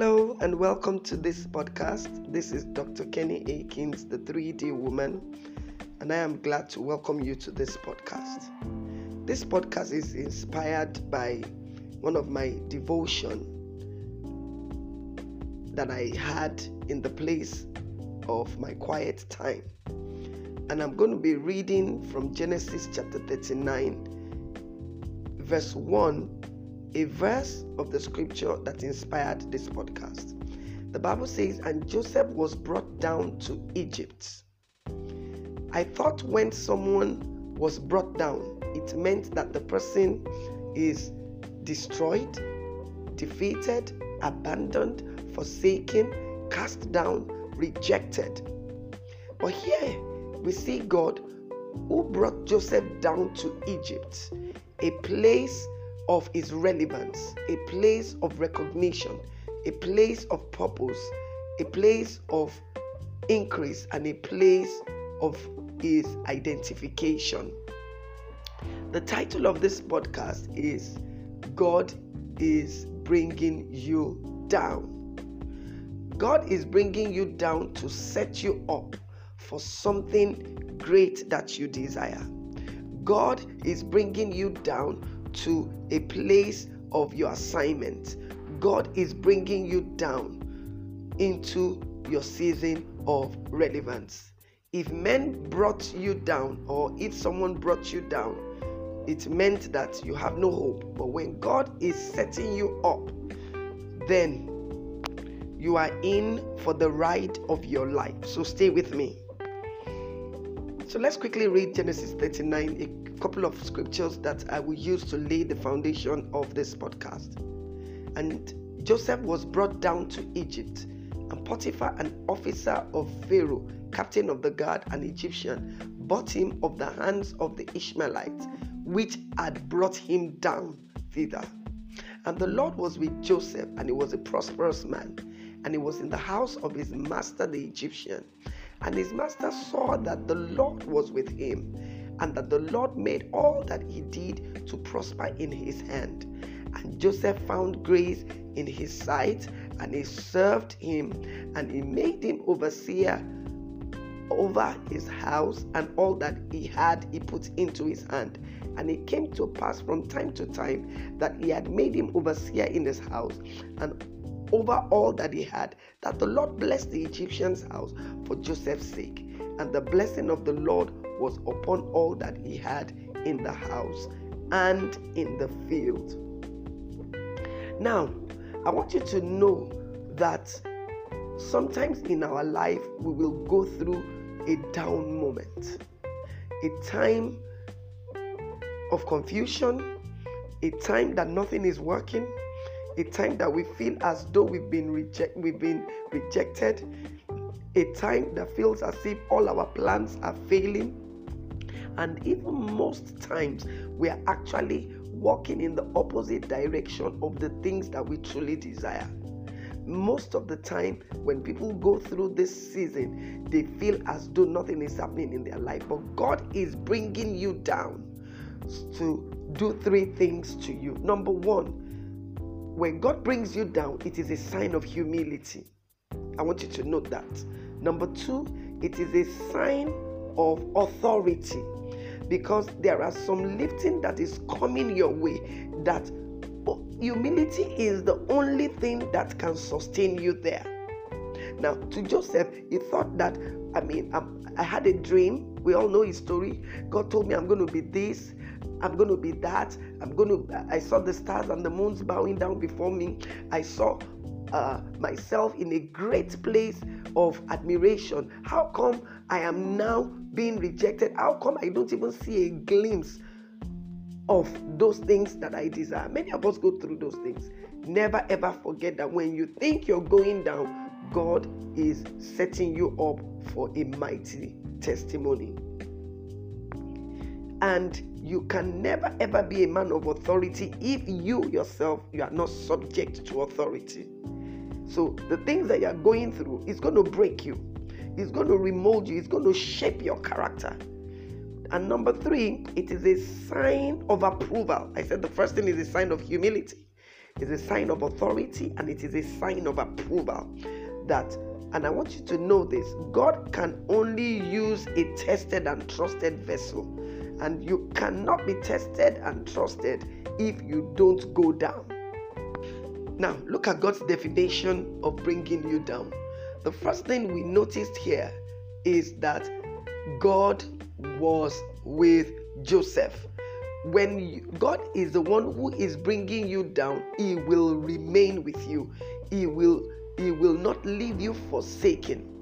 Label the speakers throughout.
Speaker 1: Hello and welcome to this podcast. This is Dr. Kenny Akins, the 3D woman, and I am glad to welcome you to this podcast. This podcast is inspired by one of my devotion that I had in the place of my quiet time. And I'm going to be reading from Genesis chapter 39, verse 1 a verse of the scripture that inspired this podcast. The Bible says, And Joseph was brought down to Egypt. I thought when someone was brought down, it meant that the person is destroyed, defeated, abandoned, forsaken, cast down, rejected. But here we see God who brought Joseph down to Egypt, a place of his relevance, a place of recognition, a place of purpose, a place of increase, and a place of his identification. The title of this podcast is God is bringing you down. God is bringing you down to set you up for something great that you desire. God is bringing you down to a place of your assignment. God is bringing you down into your season of relevance. If men brought you down, or if someone brought you down, it meant that you have no hope. But when God is setting you up, then you are in for the ride of your life. So stay with me. So let's quickly read Genesis 39, couple of scriptures that I will use to lay the foundation of this podcast. And Joseph was brought down to Egypt, and Potiphar, an officer of Pharaoh, captain of the guard, an Egyptian, bought him of the hands of the Ishmaelites, which had brought him down thither. And the Lord was with Joseph, and he was a prosperous man, and he was in the house of his master the Egyptian. And his master saw that the Lord was with him and that the Lord made all that he did to prosper in his hand. And Joseph found grace in his sight, and he served him, and he made him overseer over his house, and all that he had he put into his hand. And it came to pass from time to time that he had made him overseer in his house, and over all that he had, that the Lord blessed the Egyptian's house for Joseph's sake. And the blessing of the Lord was upon all that he had in the house and in the field. Now, I want you to know that sometimes in our life we will go through a down moment, a time of confusion, a time that nothing is working, a time that we feel as though we've been reject, we've been rejected, a time that feels as if all our plans are failing, and even most times, we are actually walking in the opposite direction of the things that we truly desire. Most of the time, when people go through this season, they feel as though nothing is happening in their life. But God is bringing you down to do three things to you. Number one, when God brings you down, it is a sign of humility. I want you to note that. Number two, it is a sign of authority because there are some lifting that is coming your way that humility is the only thing that can sustain you there now to joseph he thought that i mean I'm, i had a dream we all know his story god told me i'm going to be this I'm going to be that. I'm going to. I saw the stars and the moons bowing down before me. I saw uh, myself in a great place of admiration. How come I am now being rejected? How come I don't even see a glimpse of those things that I desire? Many of us go through those things. Never ever forget that when you think you're going down, God is setting you up for a mighty testimony. And you can never ever be a man of authority if you yourself you are not subject to authority. So the things that you're going through is going to break you. It's going to remold you. It's going to shape your character. And number three, it is a sign of approval. I said the first thing is a sign of humility. it's a sign of authority and it is a sign of approval. That, and I want you to know this God can only use a tested and trusted vessel. And you cannot be tested and trusted if you don't go down. Now, look at God's definition of bringing you down. The first thing we noticed here is that God was with Joseph. When you, God is the one who is bringing you down, He will remain with you. He will He will not leave you forsaken.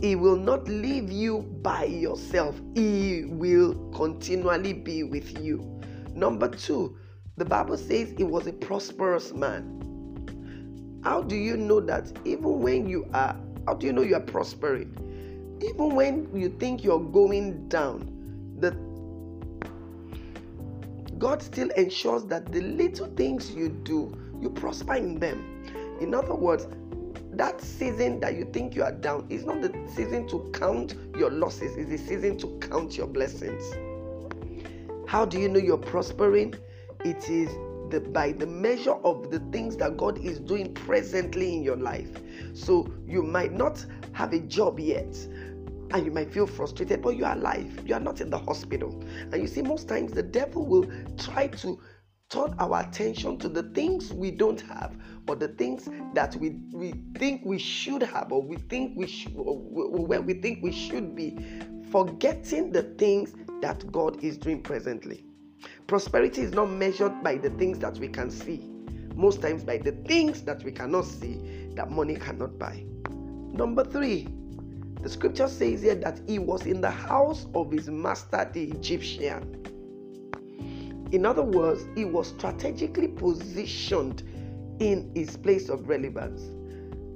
Speaker 1: He will not leave you by yourself. He will continually be with you. Number two, the Bible says he was a prosperous man. How do you know that even when you are, how do you know you are prospering? Even when you think you're going down, the God still ensures that the little things you do, you prosper in them. In other words, that season that you think you are down is not the season to count your losses, it's the season to count your blessings. How do you know you're prospering? It is the, by the measure of the things that God is doing presently in your life. So you might not have a job yet, and you might feel frustrated, but you are alive. You are not in the hospital. And you see, most times the devil will try to turn our attention to the things we don't have or the things that we, we think we should have or we think we should where we think we should be forgetting the things that god is doing presently prosperity is not measured by the things that we can see most times by the things that we cannot see that money cannot buy number three the scripture says here that he was in the house of his master, the Egyptian. In other words, he was strategically positioned in his place of relevance.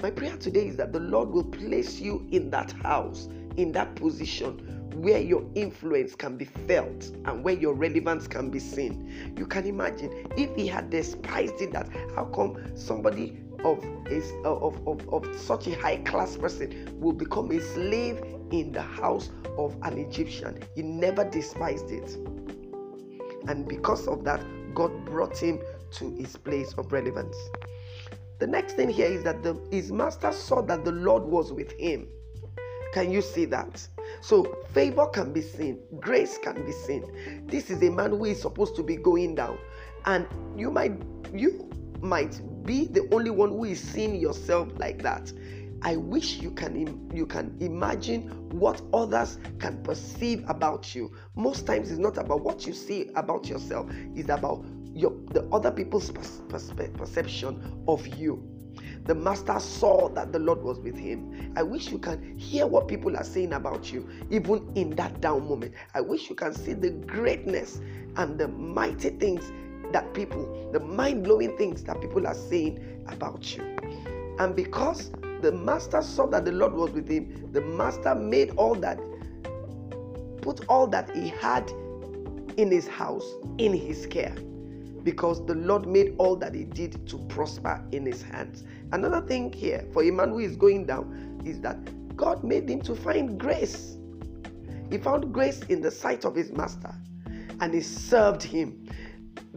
Speaker 1: My prayer today is that the Lord will place you in that house, in that position where your influence can be felt and where your relevance can be seen. You can imagine if he had despised it, that how come somebody of, a, of, of, of such a high class person will become a slave in the house of an Egyptian. He never despised it. And because of that, God brought him to his place of relevance. The next thing here is that the, his master saw that the Lord was with him. Can you see that? So, favor can be seen, grace can be seen. This is a man who is supposed to be going down, and you might you might be the only one who is seeing yourself like that. I wish you can you can imagine what others can perceive about you. Most times it's not about what you see about yourself, it's about your the other people's perception of you. The master saw that the Lord was with him. I wish you can hear what people are saying about you, even in that down moment. I wish you can see the greatness and the mighty things that people, the mind blowing things that people are saying about you. And because the master saw that the Lord was with him, the master made all that, put all that he had in his house in his care because the Lord made all that he did to prosper in his hands. Another thing here for a man who is going down is that God made him to find grace. He found grace in the sight of his master and he served him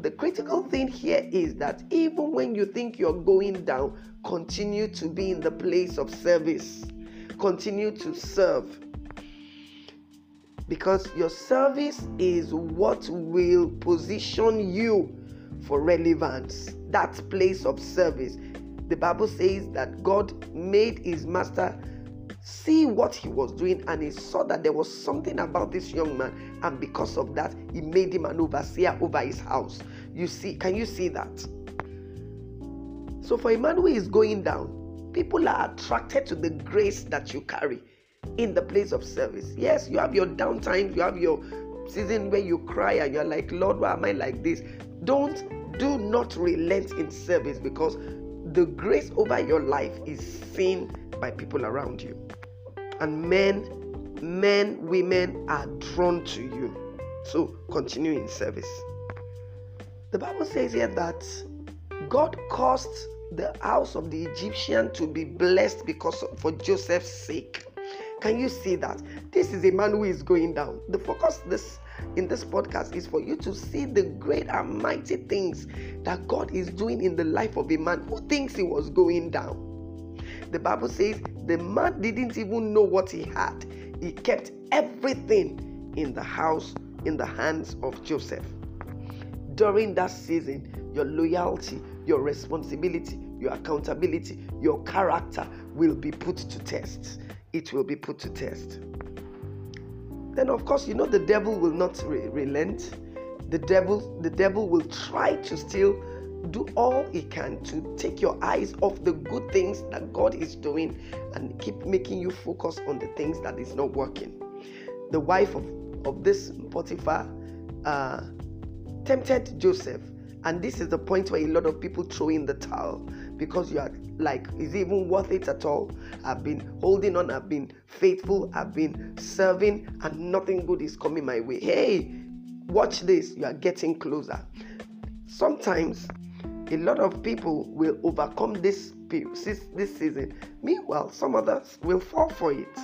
Speaker 1: the critical thing here is that even when you think you're going down, continue to be in the place of service, continue to serve. Because your service is what will position you for relevance. That place of service. The Bible says that God made his master see what he was doing and he saw that there was something about this young man and because of that he made him an overseer over his house you see can you see that so for a man who is going down people are attracted to the grace that you carry in the place of service yes you have your down times you have your season where you cry and you're like lord why am i like this don't do not relent in service because the grace over your life is seen by people around you. And men, men, women are drawn to you. So continue in service. The Bible says here that God caused the house of the Egyptian to be blessed because of, for Joseph's sake. Can you see that? This is a man who is going down. The focus this in this podcast is for you to see the great and mighty things that God is doing in the life of a man who thinks he was going down. The Bible says the man didn't even know what he had, he kept everything in the house in the hands of Joseph. During that season, your loyalty, your responsibility, your accountability, your character will be put to test. It will be put to test. Then, of course, you know the devil will not re- relent. The devil, the devil will try to still do all he can to take your eyes off the good things that God is doing and keep making you focus on the things that is not working. The wife of, of this Potiphar uh, tempted Joseph, and this is the point where a lot of people throw in the towel because you are like, is it even worth it at all? I've been holding on, I've been faithful, I've been serving, and nothing good is coming my way. Hey, watch this, you are getting closer. Sometimes a lot of people will overcome this this season. Meanwhile, some others will fall for it.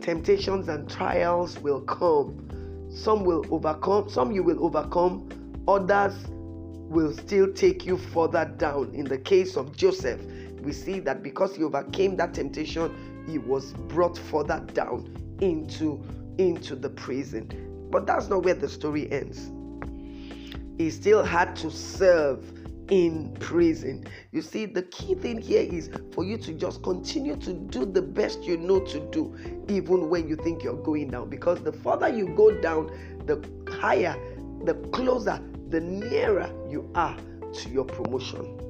Speaker 1: Temptations and trials will come. Some will overcome, some you will overcome, others will still take you further down. In the case of Joseph, we see that because he overcame that temptation, he was brought further down into, into the prison. But that's not where the story ends. He still had to serve in prison. You see, the key thing here is for you to just continue to do the best you know to do, even when you think you're going down. Because the further you go down, the higher, the closer the nearer you are to your promotion.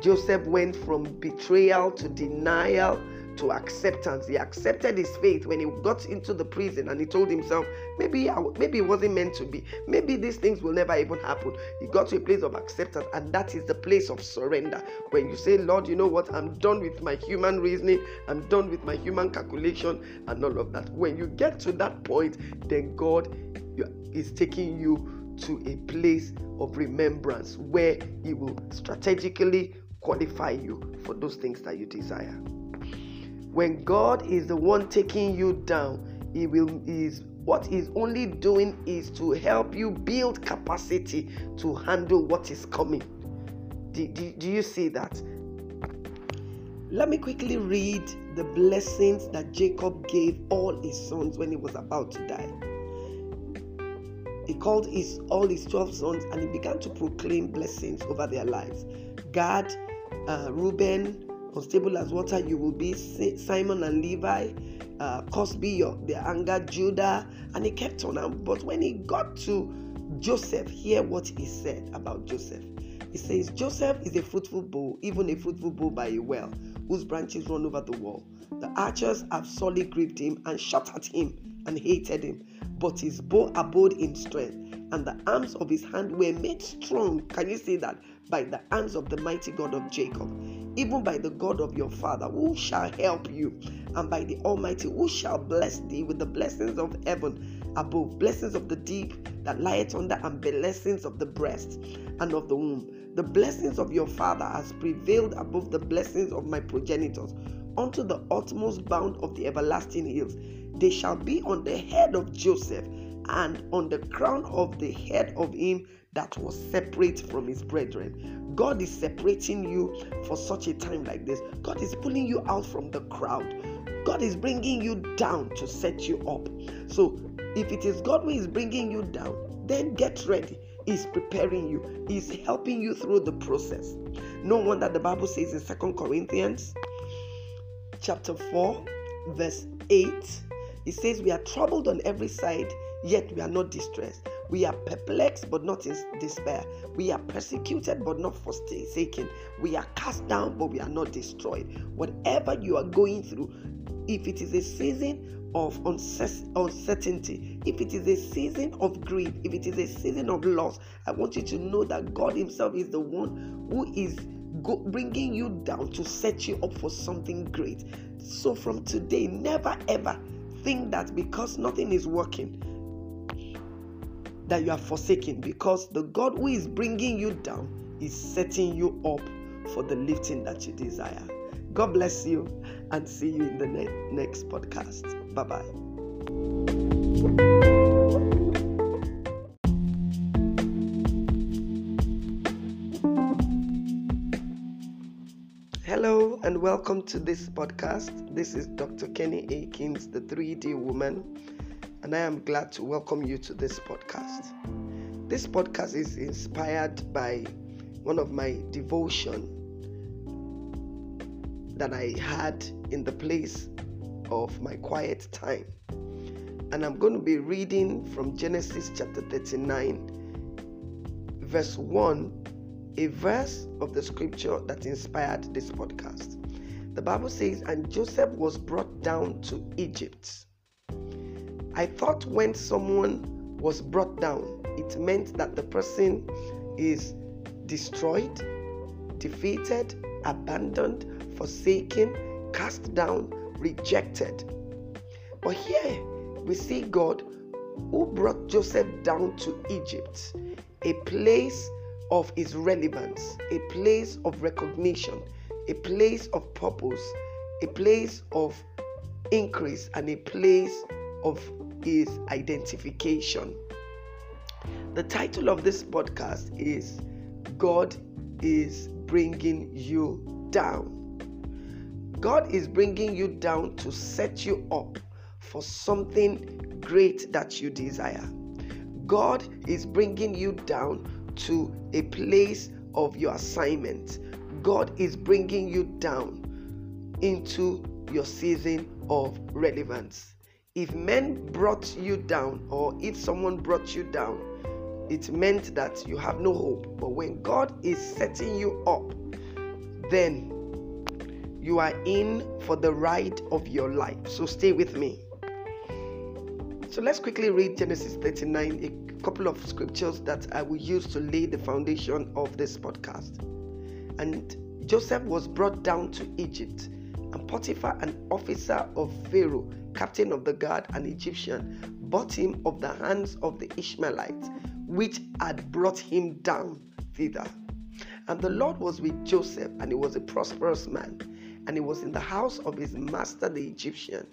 Speaker 1: Joseph went from betrayal to denial to acceptance. He accepted his faith when he got into the prison and he told himself, maybe, maybe it wasn't meant to be. Maybe these things will never even happen. He got to a place of acceptance, and that is the place of surrender. When you say, Lord, you know what? I'm done with my human reasoning, I'm done with my human calculation, and all of that. When you get to that point, then God is taking you to a place of remembrance where He will strategically qualify you for those things that you desire. When God is the one taking you down, He will is what He's only doing is to help you build capacity to handle what is coming. Do, do, do you see that? Let me quickly read the blessings that Jacob gave all his sons when he was about to die he called his all his 12 sons and he began to proclaim blessings over their lives. Gad, uh, Reuben, unstable as water, you will be Simeon and Levi, uh, Cosby, your their anger, Judah, and he kept on. But when he got to Joseph, hear what he said about Joseph. He says, Joseph is a fruitful bough, even a fruitful bough by a well, whose branches run over the wall. The archers have sorely grieved him and shot at him and hated him but his bow abode in strength, and the arms of his hand were made strong. Can you see that? By the hands of the mighty God of Jacob, even by the God of your father, who shall help you, and by the Almighty, who shall bless thee with the blessings of heaven above, blessings of the deep that lieth under, and blessings of the breast and of the womb. The blessings of your father has prevailed above the blessings of my progenitors unto the utmost bound of the everlasting hills. They shall be on the head of Joseph and on the crown of the head of him that was separate from his brethren. God is separating you for such a time like this. God is pulling you out from the crowd. God is bringing you down to set you up. So, if it is God who is bringing you down, then get ready. He's preparing you, He's helping you through the process. No wonder the Bible says in Second Corinthians chapter 4, verse 8, it says, We are troubled on every side, yet we are not distressed. We are perplexed, but not in despair. We are persecuted, but not forsaken. We are cast down, but we are not destroyed. Whatever you are going through, if it is a season of uncertainty, if it is a season of grief, if it is a season of loss, I want you to know that God Himself is the one who is go, bringing you down to set you up for something great. So from today, never ever think that because nothing is working, that you are forsaken because the God who is bringing you down is setting you up for the lifting that you desire. God bless you and see you in the ne- next podcast. Bye bye. Welcome to this podcast. This is Dr. Kenny Akins, the 3D woman, and I am glad to welcome you to this podcast. This podcast is inspired by one of my devotion that I had in the place of my quiet time. And I'm going to be reading from Genesis chapter 39, verse 1 a verse of the scripture that inspired this podcast. The Bible says, And Joseph was brought down to Egypt. I thought when someone was brought down, it meant that the person is destroyed, defeated, abandoned, forsaken, cast down, rejected. But here we see God who brought Joseph down to Egypt, a place of his relevance, a place of recognition, a place of purpose, a place of increase, and a place of his identification. The title of this podcast is God is bringing you down. God is bringing you down to set you up for something great that you desire. God is bringing you down to a place of your assignment. God is bringing you down into your season of relevance. If men brought you down, or if someone brought you down, it meant that you have no hope. But when God is setting you up, then you are in for the ride of your life. So stay with me. So let's quickly read Genesis 39, a couple of scriptures that I will use to lay the foundation of this podcast. And Joseph was brought down to Egypt, and Potiphar, an officer of Pharaoh, captain of the guard, an Egyptian, bought him of the hands of the Ishmaelites, which had brought him down thither. And the Lord was with Joseph, and he was a prosperous man, and he was in the house of his master the Egyptian.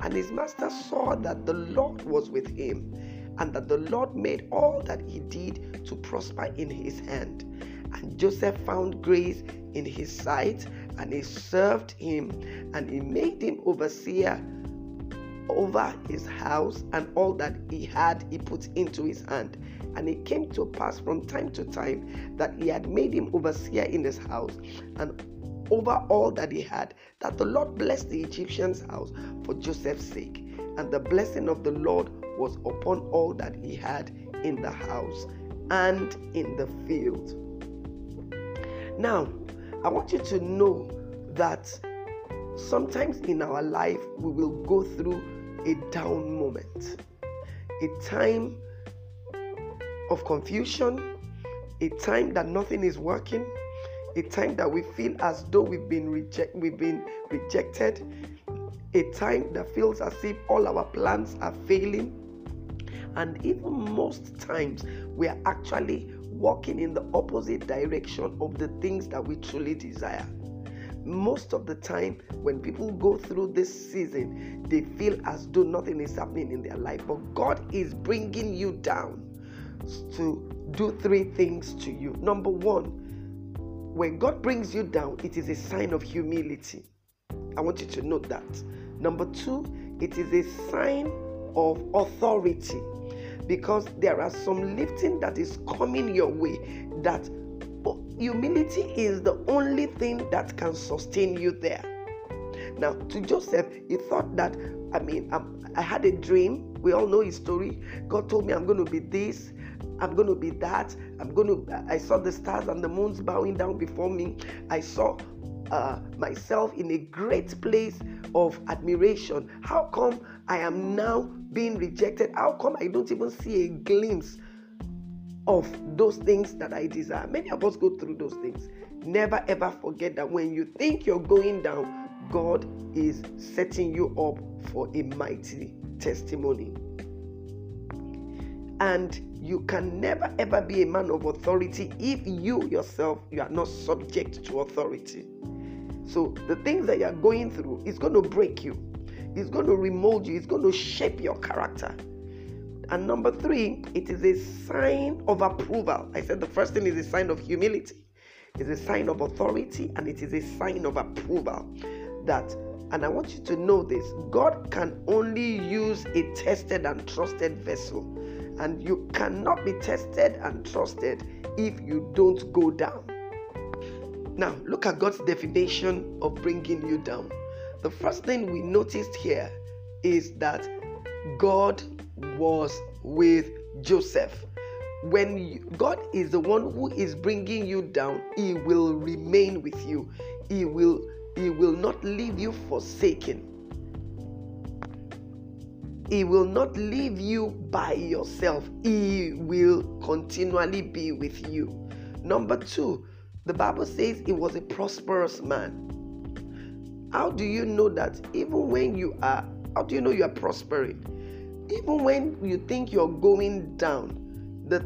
Speaker 1: And his master saw that the Lord was with him and that the Lord made all that he did to prosper in his hand. And Joseph found grace in his sight, and he served him, and he made him overseer over his house, and all that he had he put into his hand. And it came to pass from time to time that he had made him overseer in his house, and over all that he had, that the Lord blessed the Egyptian's house for Joseph's sake. And the blessing of the Lord was upon all that he had in the house and in the field. Now, I want you to know that sometimes in our life we will go through a down moment, a time of confusion, a time that nothing is working, a time that we feel as though we've been reject, we've been rejected, a time that feels as if all our plans are failing, and even most times, we are actually walking in the opposite direction of the things that we truly desire. Most of the time, when people go through this season, they feel as though nothing is happening in their life. But God is bringing you down to do three things to you. Number one, when God brings you down, it is a sign of humility. I want you to note that. Number two, it is a sign of authority because there are some lifting that is coming your way that humility is the only thing that can sustain you there. Now to joseph he thought that i mean I'm, i had a dream. We all know his story. God told me i'm going to be this i'm going to be that i'm going to i saw the stars and the moons bowing down before me. I saw uh, myself in a great place of admiration. How come i am now being rejected? How come I don't even see a glimpse of those things that I desire? Many of us go through those things. Never ever forget that when you think you're going down, God is setting you up for a mighty testimony. And you can never ever be a man of authority if you yourself you are not subject to authority. So the things that you are going through is going to break you. It's going to remold you, it's going to shape your character. And number three, it is a sign of approval. I said the first thing is a sign of humility, it's a sign of authority, and it is a sign of approval. That, and I want you to know this God can only use a tested and trusted vessel, and you cannot be tested and trusted if you don't go down. Now, look at God's definition of bringing you down. The first thing we noticed here is that God was with Joseph. When you, God is the one who is bringing you down, He will remain with you. He will He will not leave you forsaken. He will not leave you by yourself. He will continually be with you. Number two, the Bible says he was a prosperous man. How do you know that even when you are, how do you know you are prospering? Even when you think you're going down, the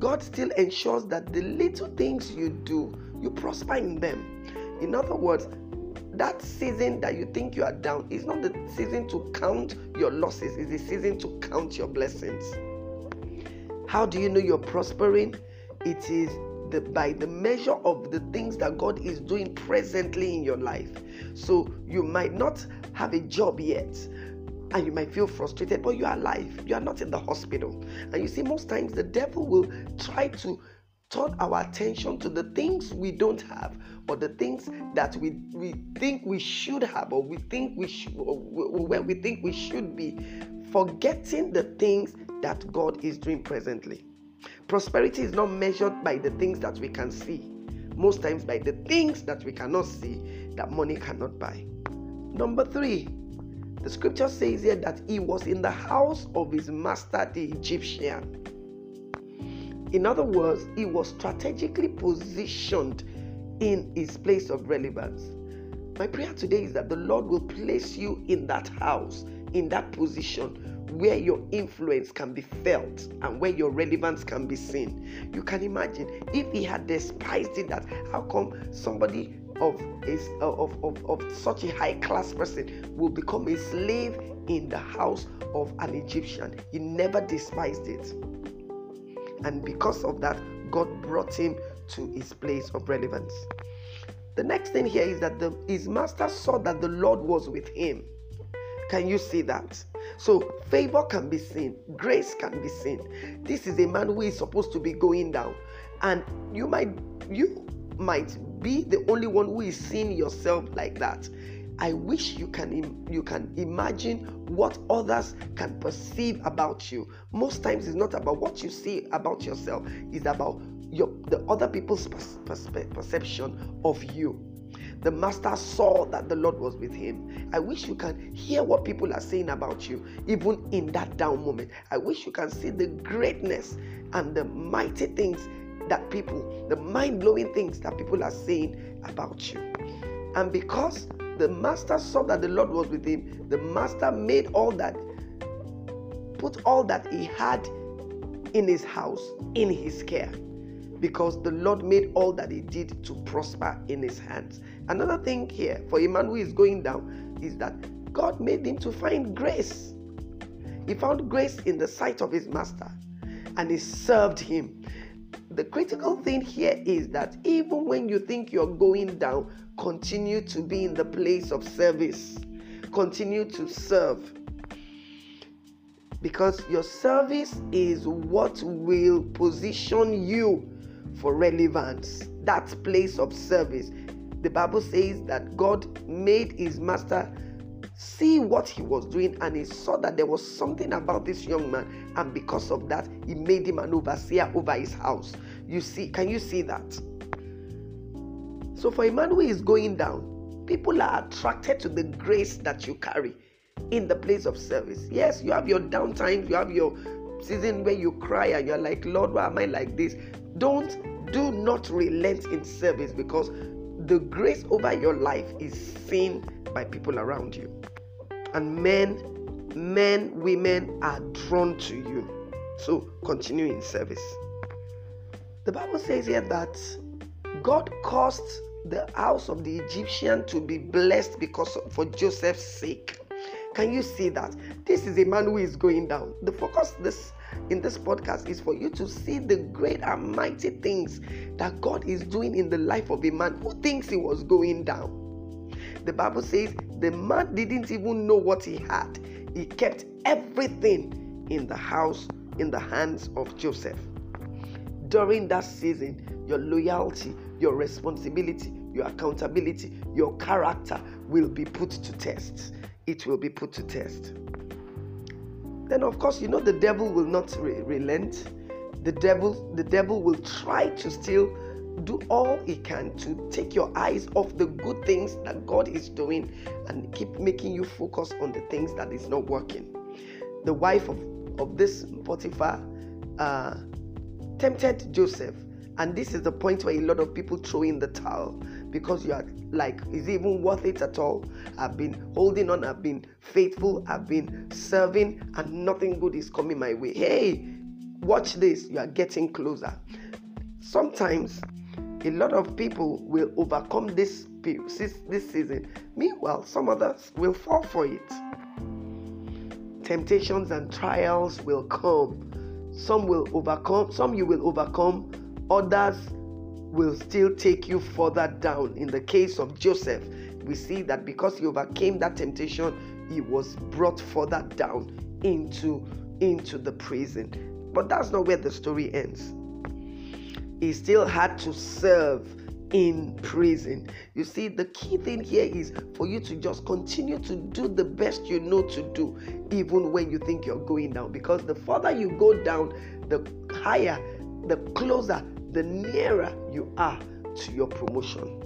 Speaker 1: God still ensures that the little things you do, you prosper in them. In other words, that season that you think you are down is not the season to count your losses, it's the season to count your blessings. How do you know you're prospering? It is the, by the measure of the things that God is doing presently in your life. So you might not have a job yet, and you might feel frustrated, but you are alive. You are not in the hospital. And you see, most times the devil will try to turn our attention to the things we don't have or the things that we, we think we should have or we think we should where we think we should be forgetting the things that god is doing presently prosperity is not measured by the things that we can see most times by the things that we cannot see that money cannot buy number three the scripture says here that he was in the house of his master, the Egyptian. In other words, he was strategically positioned in his place of relevance. My prayer today is that the Lord will place you in that house, in that position where your influence can be felt and where your relevance can be seen. You can imagine if he had despised it, that how come somebody of, is, uh, of, of, of such a high class person will become a slave in the house of an Egyptian. He never despised it. And because of that, God brought him to his place of relevance. The next thing here is that the, his master saw that the Lord was with him. Can you see that? So, favor can be seen, grace can be seen. This is a man who is supposed to be going down, and you might you might be the only one who is seeing yourself like that. I wish you can you can imagine what others can perceive about you. Most times it's not about what you see about yourself, it's about your the other people's perception of you. The master saw that the Lord was with him. I wish you can hear what people are saying about you, even in that down moment. I wish you can see the greatness and the mighty things that people, the mind blowing things that people are saying about you. And because the master saw that the Lord was with him, the master made all that, put all that he had in his house in his care because the Lord made all that he did to prosper in his hands. Another thing here for a man who is going down is that God made him to find grace. He found grace in the sight of his master and he served him the critical thing here is that even when you think you're going down, continue to be in the place of service, continue to serve. Because your service is what will position you for relevance. That place of service. The Bible says that God made his master see what he was doing and he saw that there was something about this young man and because of that he made him an overseer over his house you see can you see that so for a man who is going down people are attracted to the grace that you carry in the place of service yes you have your down times you have your season where you cry and you're like lord why am i like this don't do not relent in service because the grace over your life is seen by people around you. And men, men, women are drawn to you. So continue in service. The Bible says here that God caused the house of the Egyptian to be blessed because of, for Joseph's sake. Can you see that? This is a man who is going down. The focus this in this podcast is for you to see the great and mighty things that God is doing in the life of a man who thinks he was going down. The Bible says the man didn't even know what he had. He kept everything in the house in the hands of Joseph. During that season, your loyalty, your responsibility, your accountability, your character will be put to test. It will be put to test. Then, of course, you know the devil will not re- relent. The devil, the devil will try to still do all he can to take your eyes off the good things that God is doing and keep making you focus on the things that is not working. The wife of, of this Potiphar uh, tempted Joseph and this is the point where a lot of people throw in the towel because you are like, is it even worth it at all? I've been holding on, I've been faithful, I've been serving, and nothing good is coming my way. Hey, watch this, you are getting closer. Sometimes a lot of people will overcome this this season. Meanwhile, some others will fall for it. Temptations and trials will come. Some will overcome, some you will overcome others will still take you further down. In the case of Joseph, we see that because he overcame that temptation, he was brought further down into, into the prison. But that's not where the story ends. He still had to serve in prison. You see, the key thing here is for you to just continue to do the best you know to do, even when you think you're going down. Because the further you go down, the higher, the closer the nearer you are to your promotion.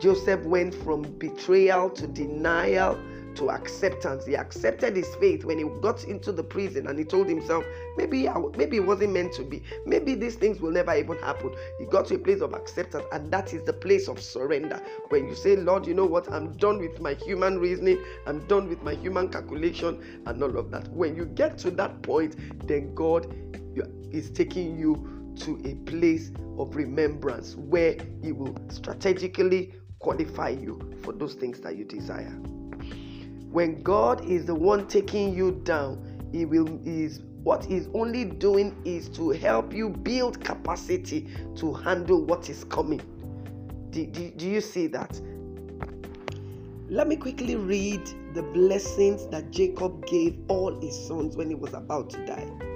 Speaker 1: Joseph went from betrayal to denial to acceptance. He accepted his faith when he got into the prison and he told himself, maybe, maybe it wasn't meant to be. Maybe these things will never even happen. He got to a place of acceptance, and that is the place of surrender. When you say, Lord, you know what? I'm done with my human reasoning, I'm done with my human calculation, and all of that. When you get to that point, then God is taking you to a place of remembrance where He will strategically qualify you for those things that you desire. When God is the one taking you down, He will is what He's only doing is to help you build capacity to handle what is coming. Do, do, do you see that? Let me quickly read the blessings that Jacob gave all his sons when he was about to die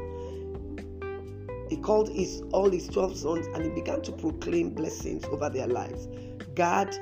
Speaker 1: he called his all his 12 sons and he began to proclaim blessings over their lives. Gad,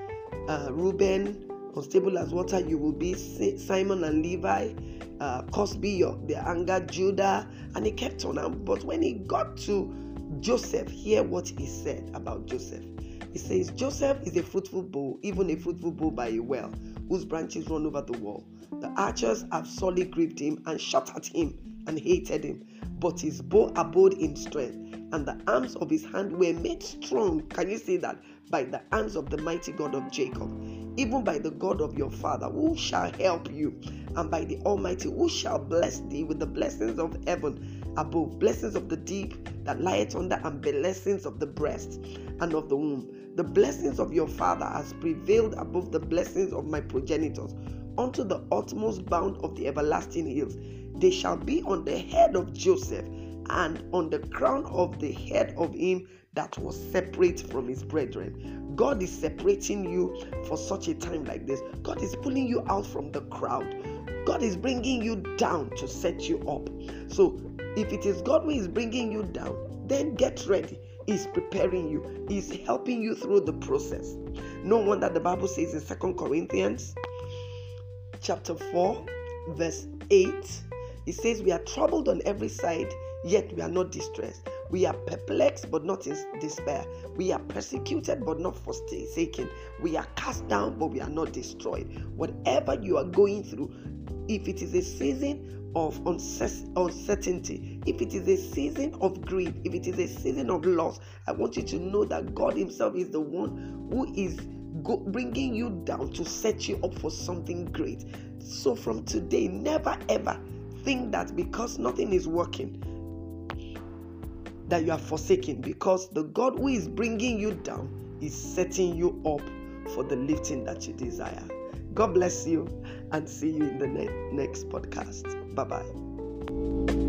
Speaker 1: uh, Reuben, unstable as water, you will be Simeon and Levi, uh, Cosby, your their anger, Judah, and he kept on. But when he got to Joseph, hear what he said about Joseph. He says, Joseph is a fruitful bough, even a fruitful bough by a well, whose branches run over the wall. The archers have sorely grieved him and shot at him and hated him but his bow abode in strength, and the arms of his hand were made strong. Can you see that? By the hands of the mighty God of Jacob, even by the God of your father, who shall help you, and by the Almighty, who shall bless thee with the blessings of heaven above, blessings of the deep that lieth under, and blessings of the breast and of the womb. The blessings of your father has prevailed above the blessings of my progenitors unto the utmost bound of the everlasting hills. They shall be on the head of Joseph and on the crown of the head of him that was separate from his brethren. God is separating you for such a time like this. God is pulling you out from the crowd. God is bringing you down to set you up. So, if it is God who is bringing you down, then get ready. He's preparing you, He's helping you through the process. No wonder the Bible says in Second Corinthians chapter 4, verse 8 it says, We are troubled on every side, yet we are not distressed. We are perplexed, but not in despair. We are persecuted, but not forsaken. We are cast down, but we are not destroyed. Whatever you are going through, if it is a season of uncertainty, if it is a season of grief, if it is a season of loss, I want you to know that God Himself is the one who is bringing you down to set you up for something great. So from today, never ever think that because nothing is working, that you are forsaken because the God who is bringing you down is setting you up for the lifting that you desire. God bless you and see you in the ne- next podcast. Bye bye.